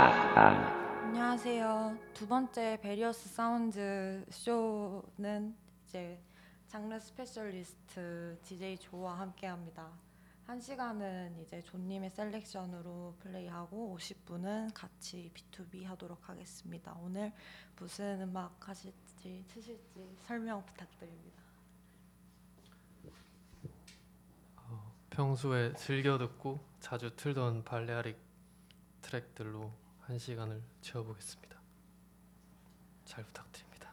안녕하세요. 두 번째 베리어스 사운드 쇼는 이제 장르 스페셜리스트 DJ 조와 함께합니다. 한 시간은 이제 조님의 셀렉션으로 플레이하고 50분은 같이 B2B 하도록 하겠습니다. 오늘 무슨 음악 하실지 트실지 설명 부탁드립니다. 평소에 즐겨 듣고 자주 틀던 발레아릭 트랙들로 한 시간을 채워보겠습니다. 잘 부탁드립니다.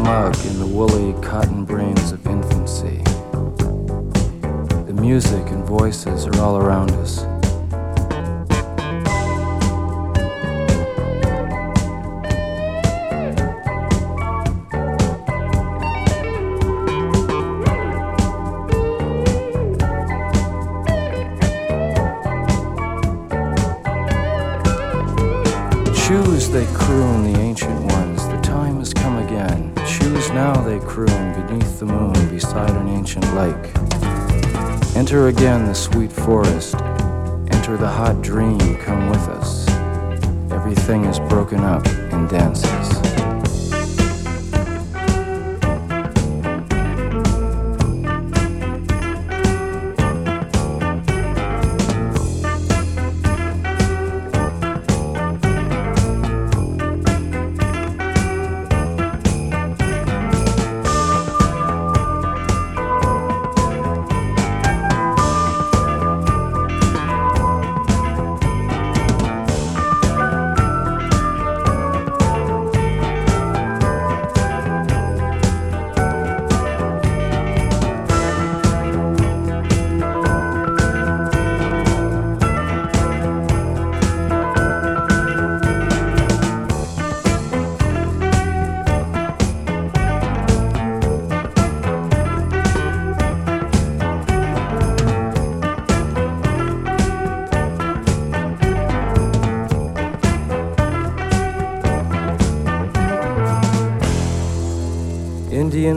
smug in the woolly cotton brains of infancy. The music and voices are all around us. Enter again the sweet forest, enter the hot dream, come with us. Everything is broken up and dances.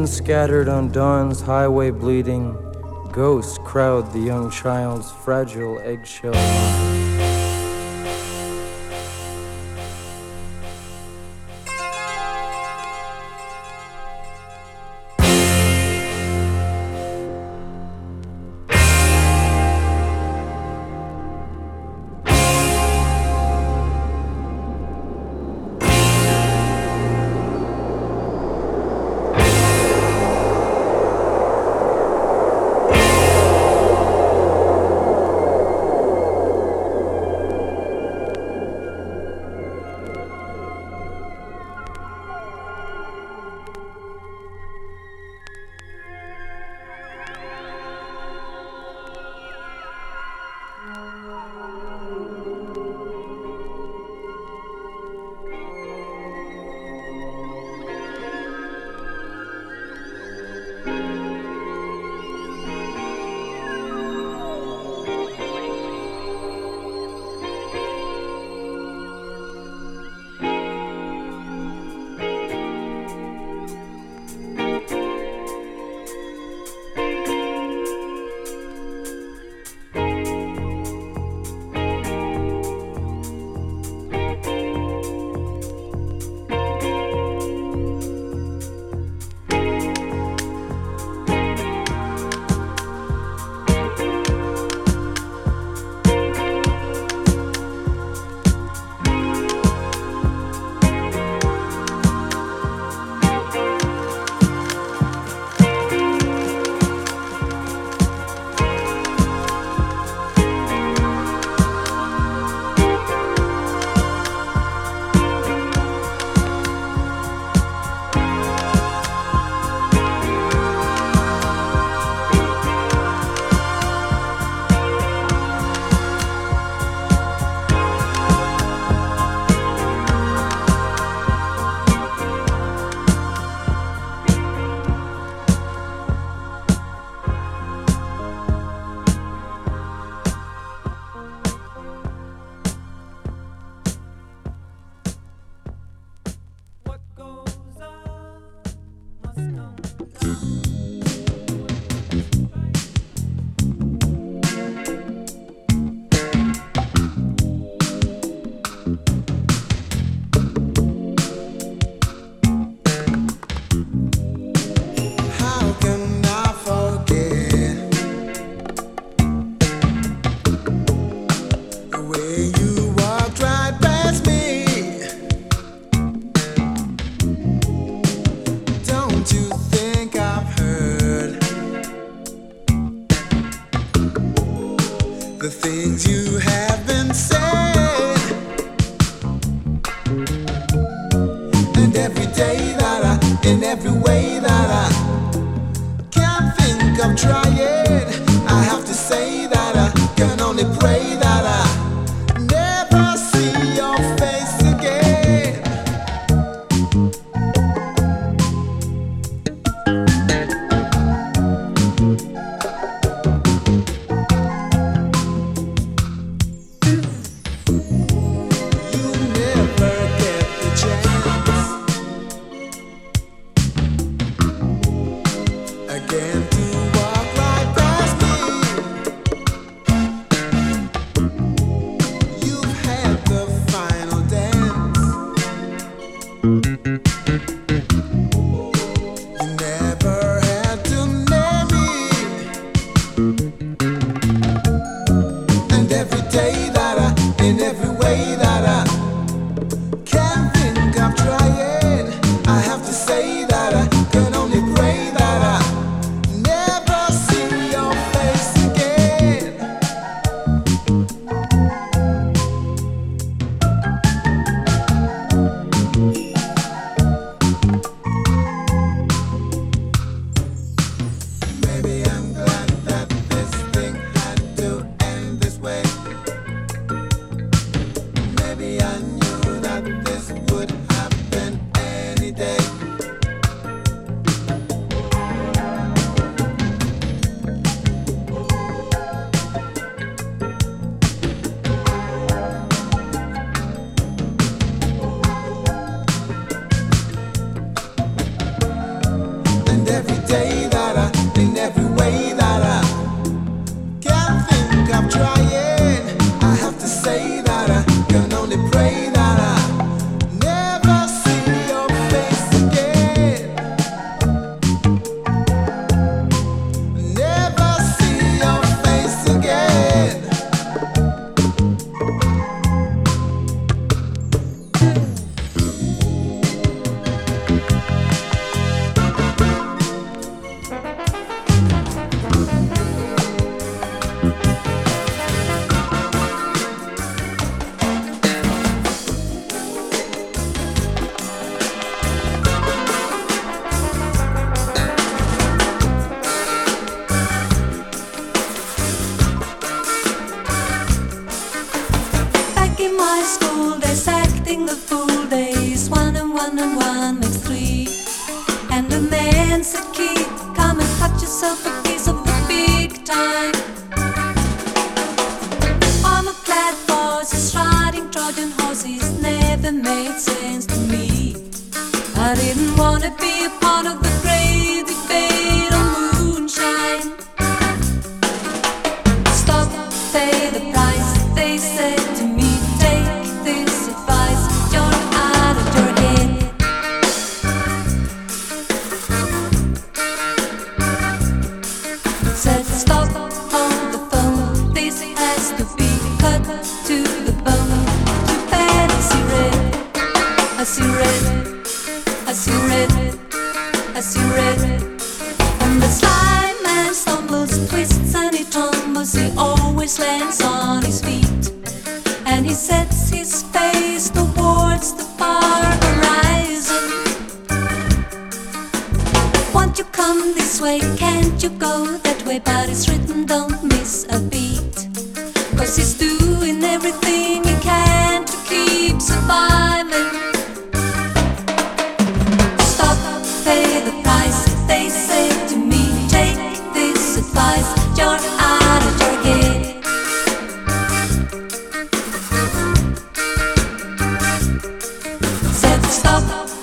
Scattered on dawn's highway bleeding, ghosts crowd the young child's fragile eggshell.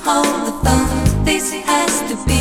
Hold the phone. This has to be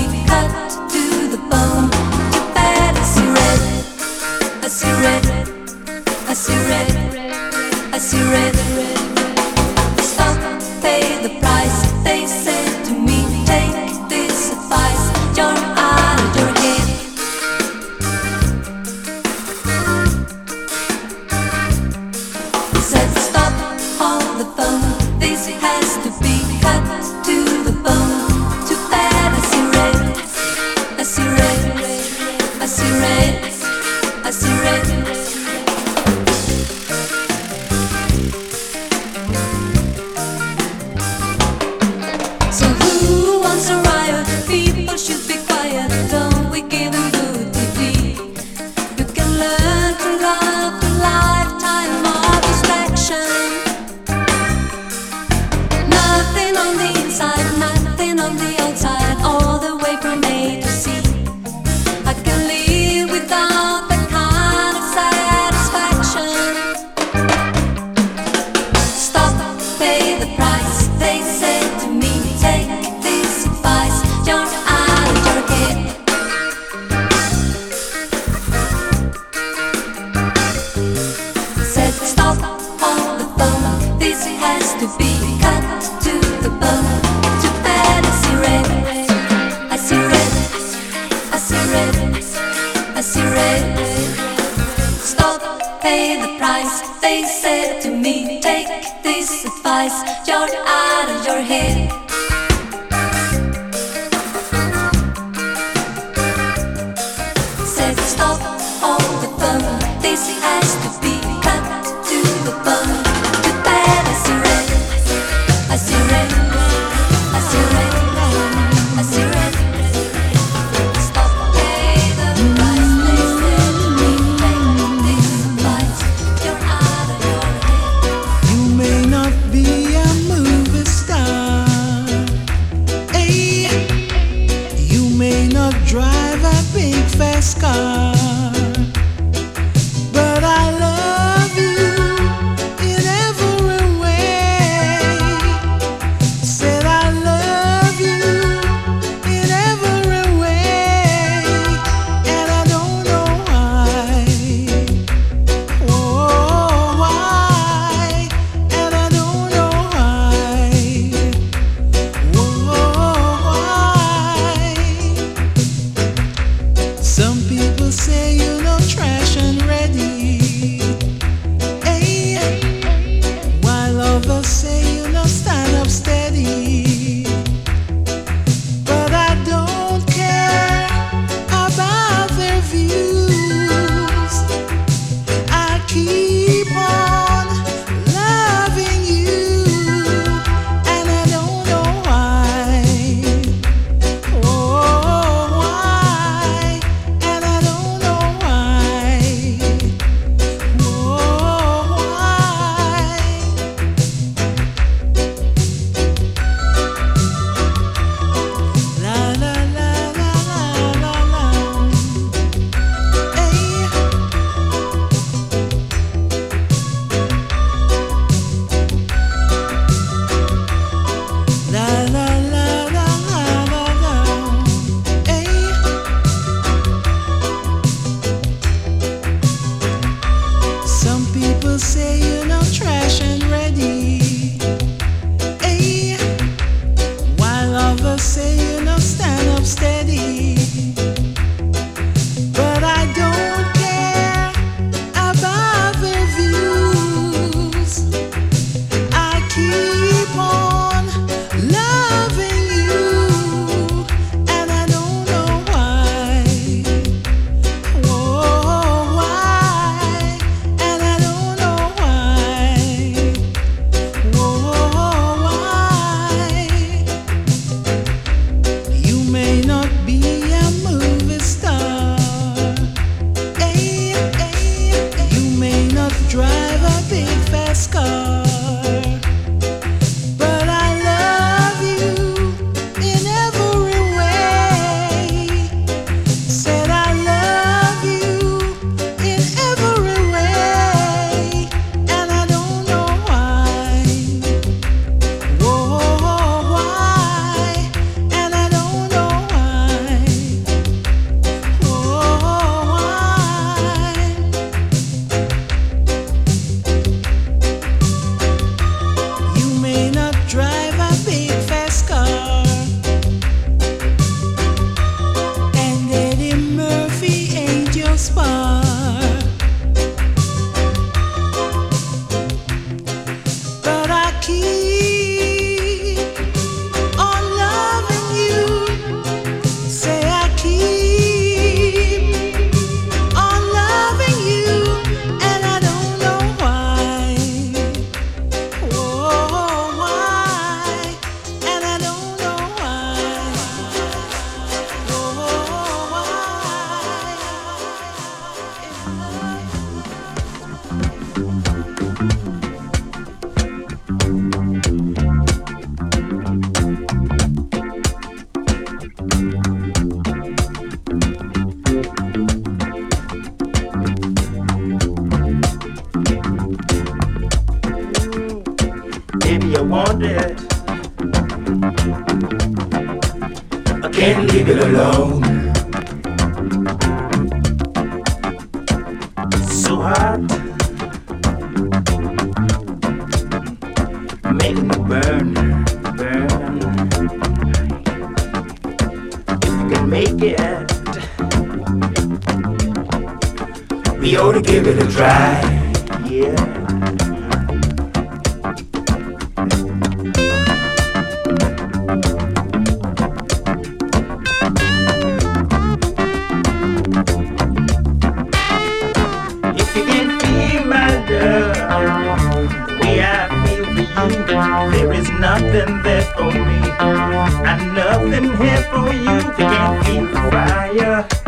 fire.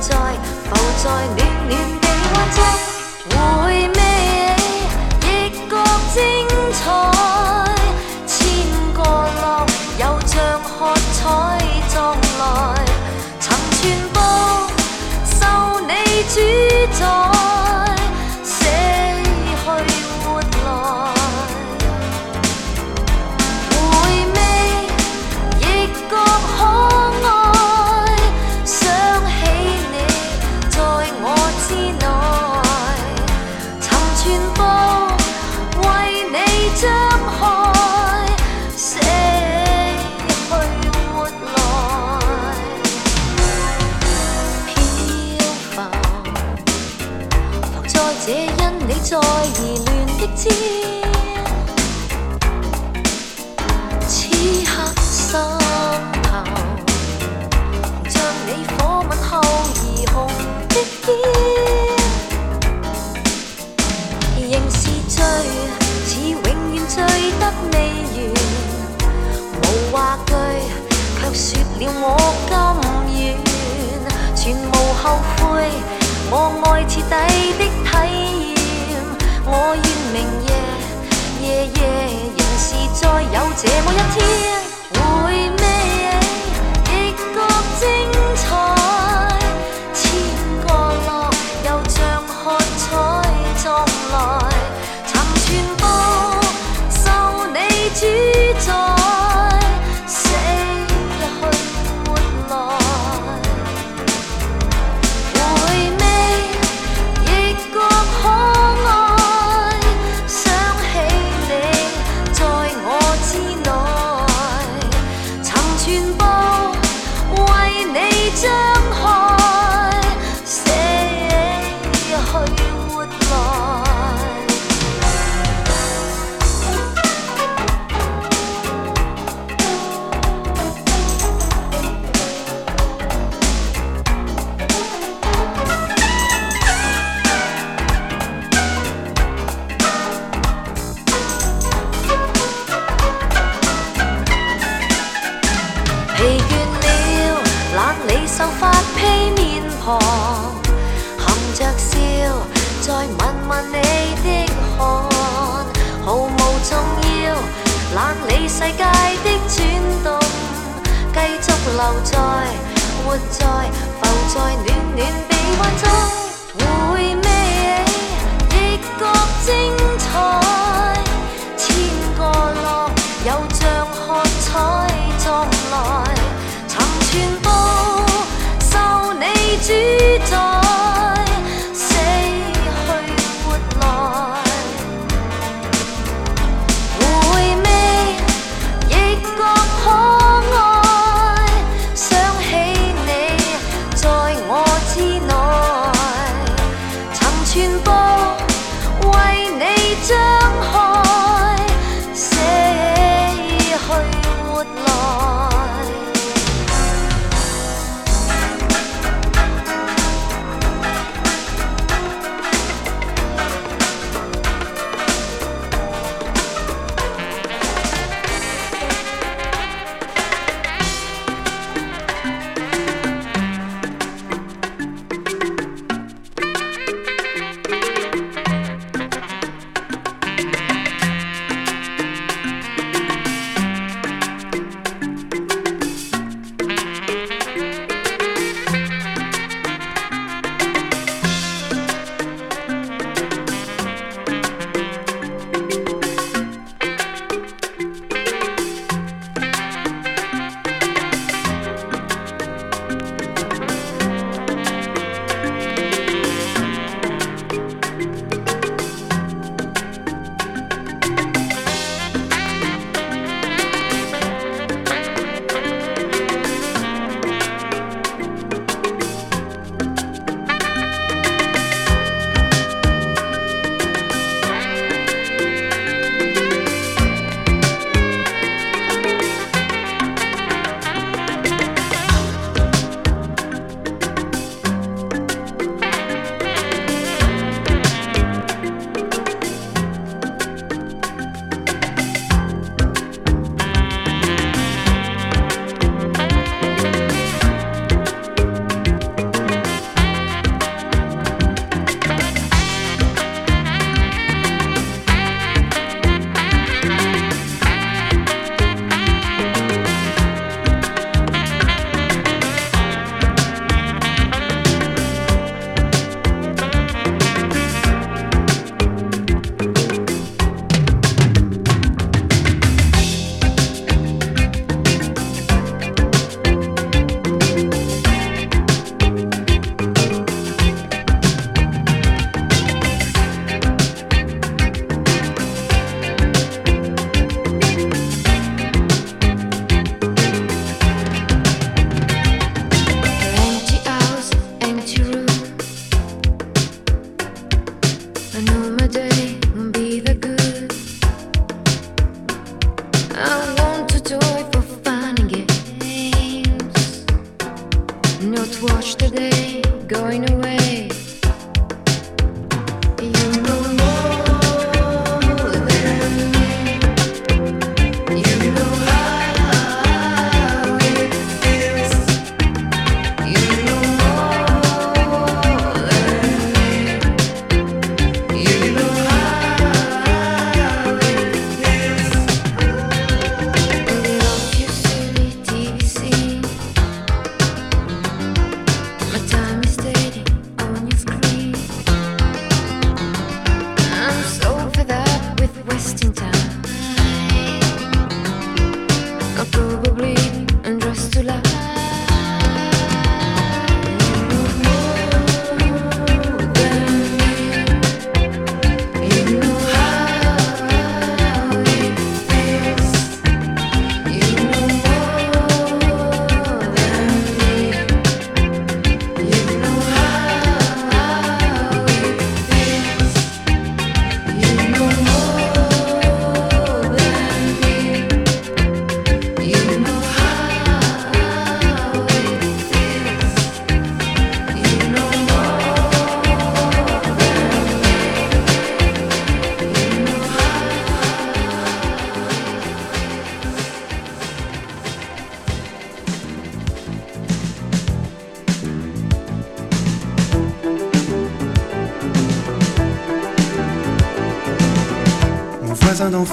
在浮在暖暖的弯中我甘愿全无后悔我爱彻底的体验。我愿明夜夜夜仍是再有这么一天。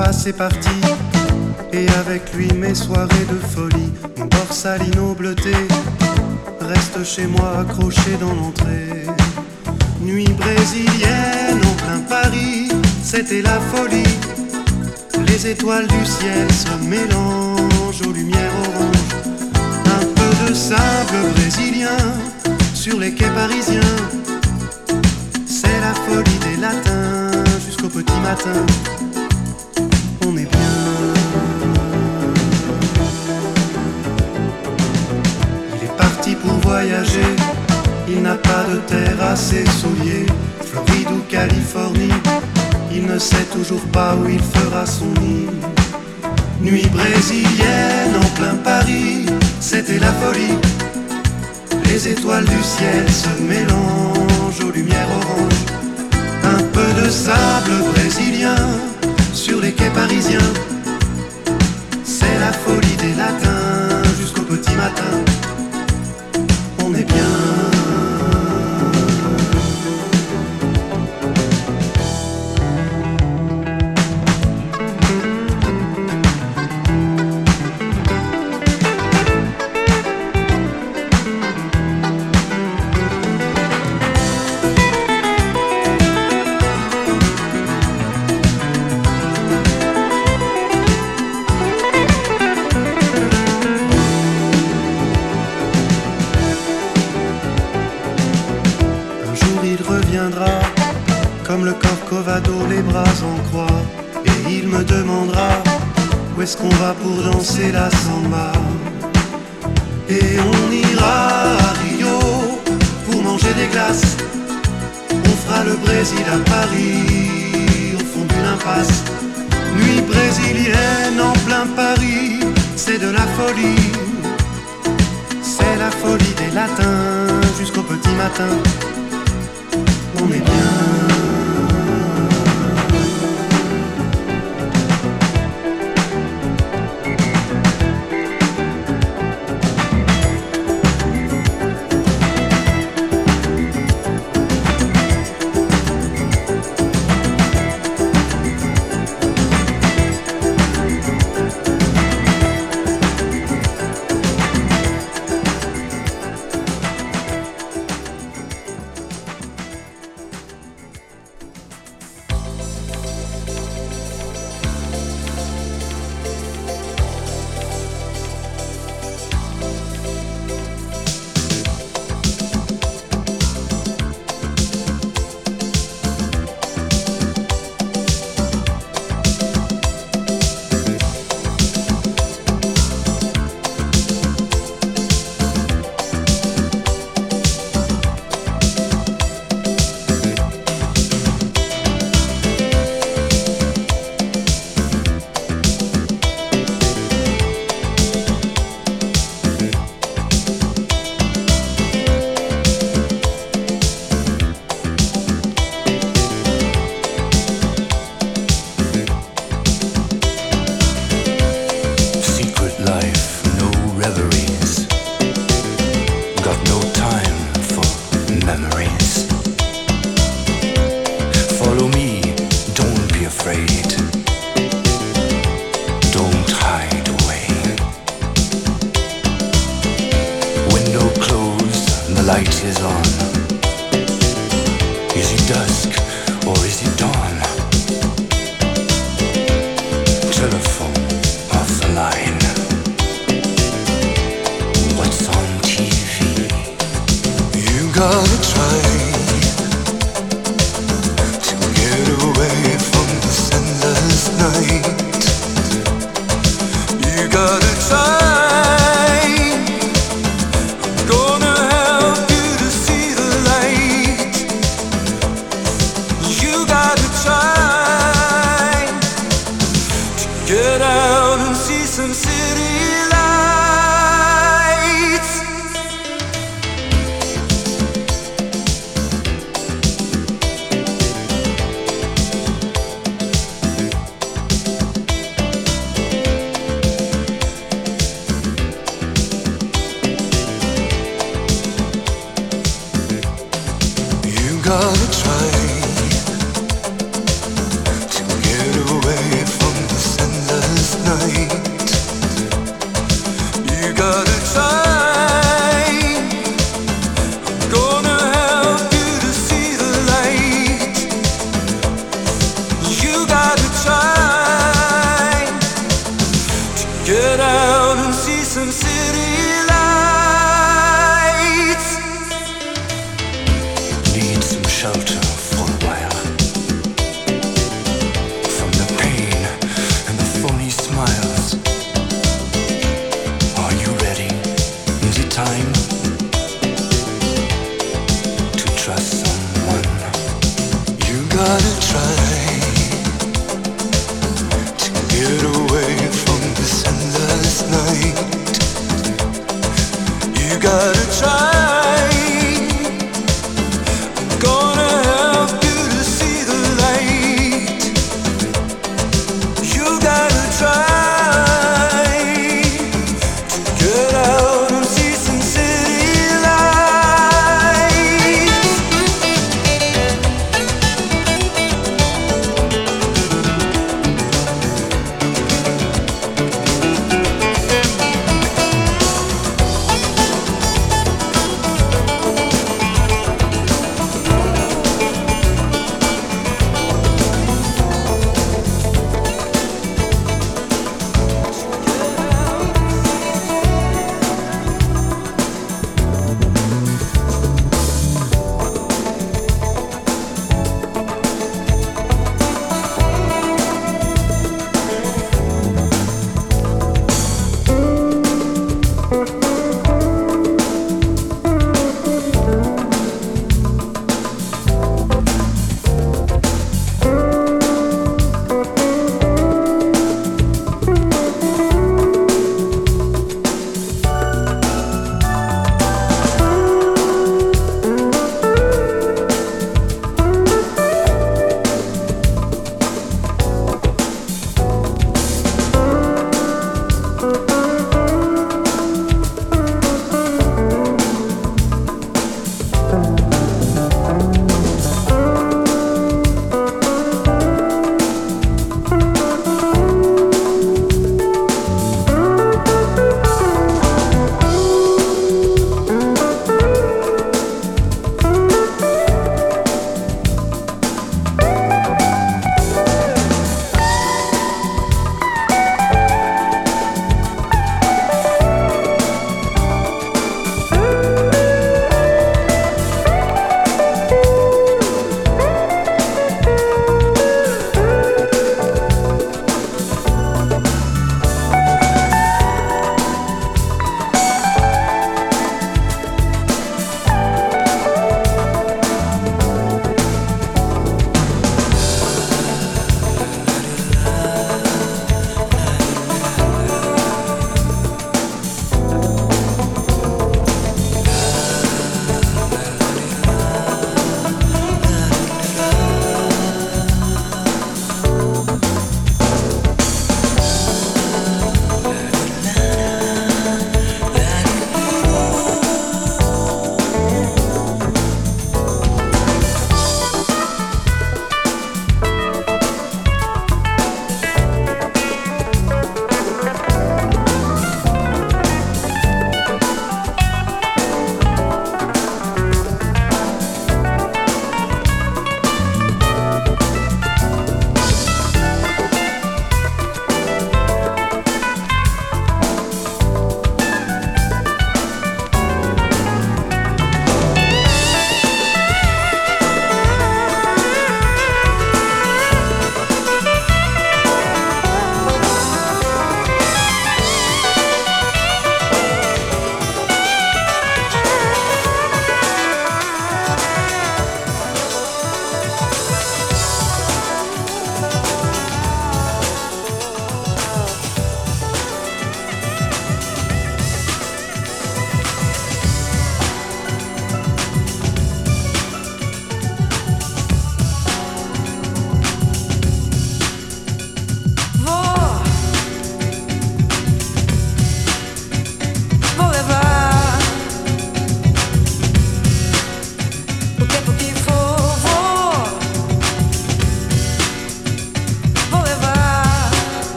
Voisin d'en face est parti, et avec lui mes soirées de folie. Mon bleuté reste chez moi accroché dans l'entrée. Nuit brésilienne en plein Paris, c'était la folie. Les étoiles du ciel se mélangent aux lumières oranges. Un peu de sable brésilien sur les quais parisiens. C'est la folie des latins jusqu'au petit matin. Il n'a pas de terre à ses souliers. Floride ou Californie. Il ne sait toujours pas où il fera son nid. Nuit brésilienne en plein Paris. C'était la folie. Les étoiles du ciel se mélangent aux lumières oranges. Un peu de sable brésilien sur les quais parisiens. C'est la folie des latins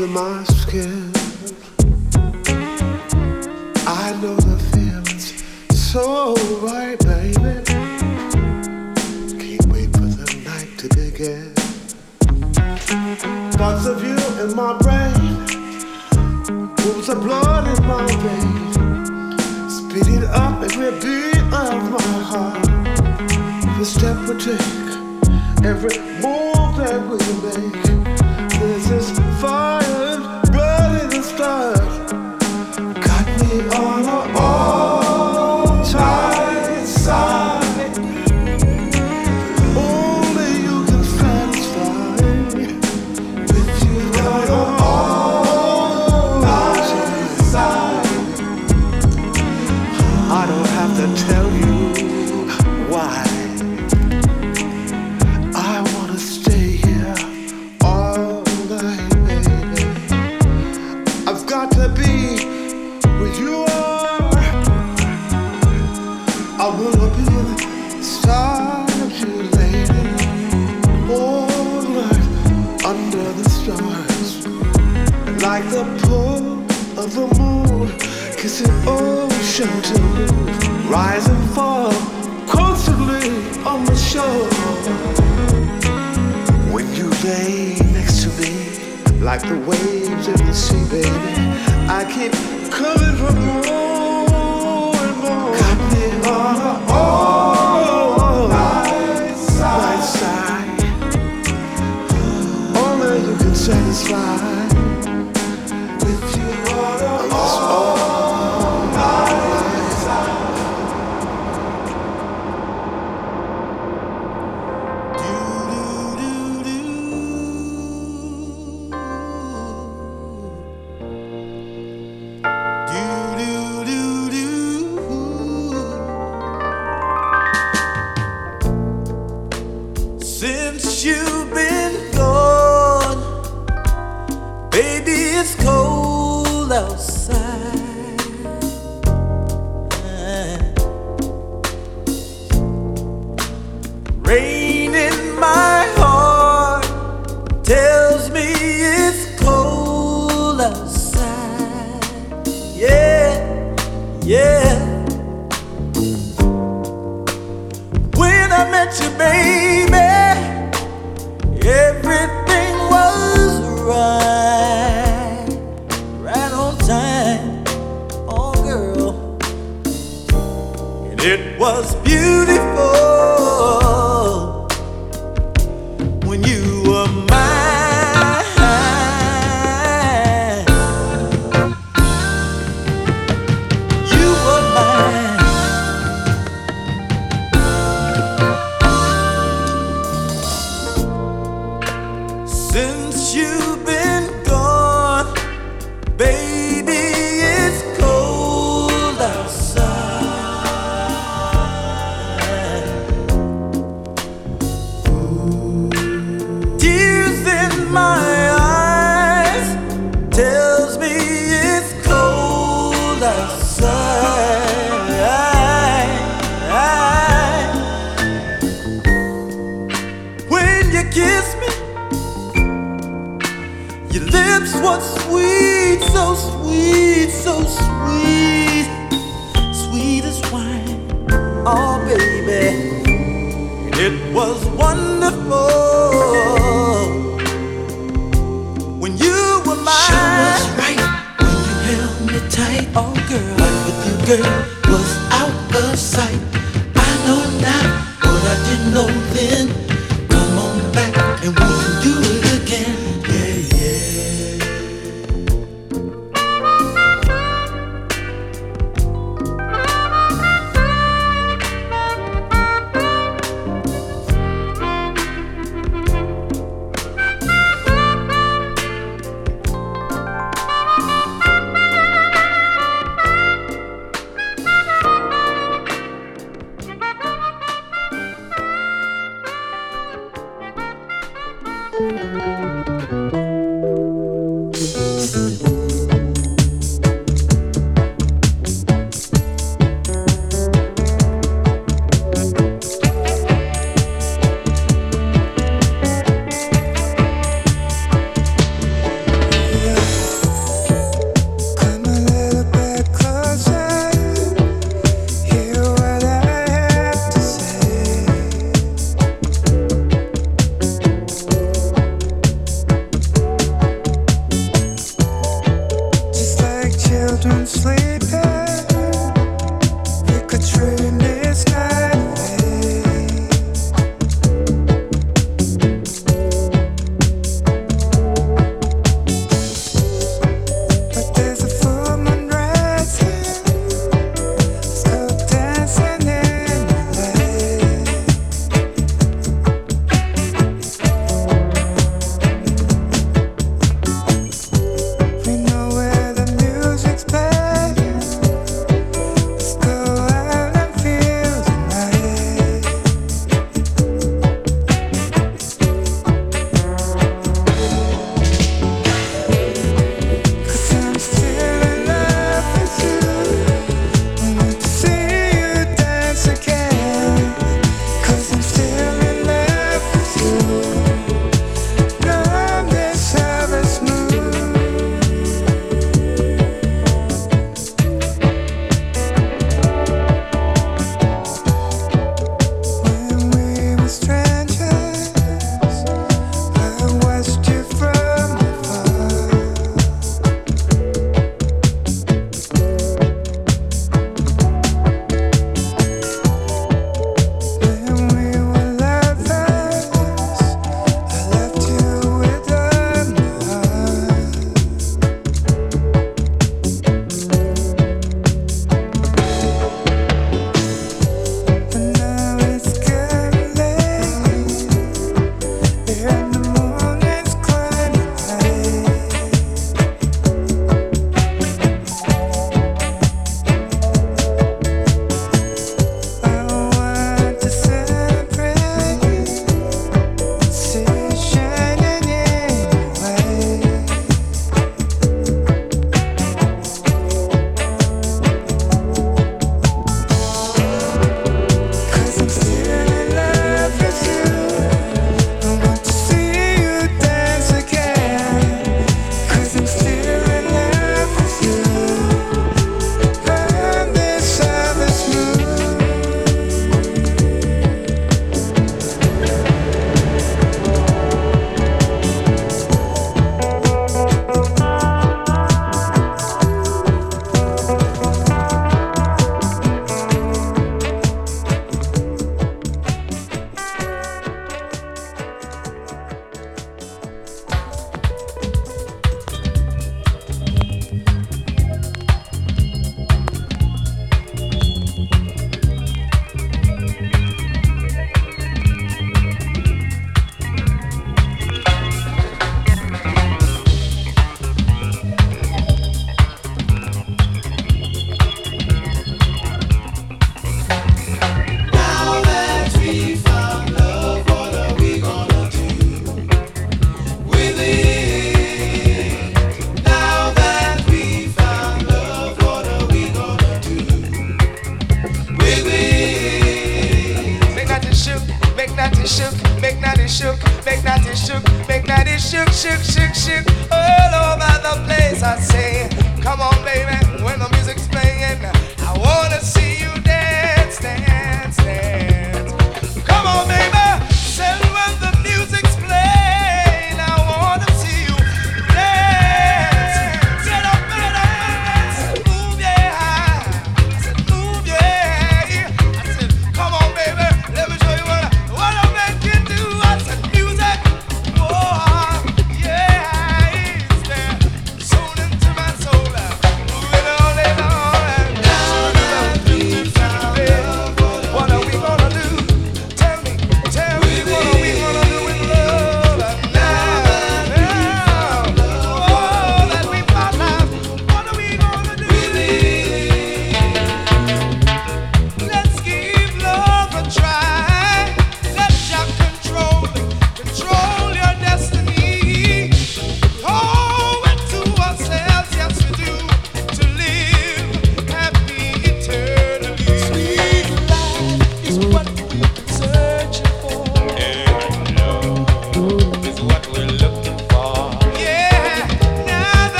demain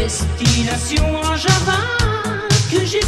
Destination en Java que j'ai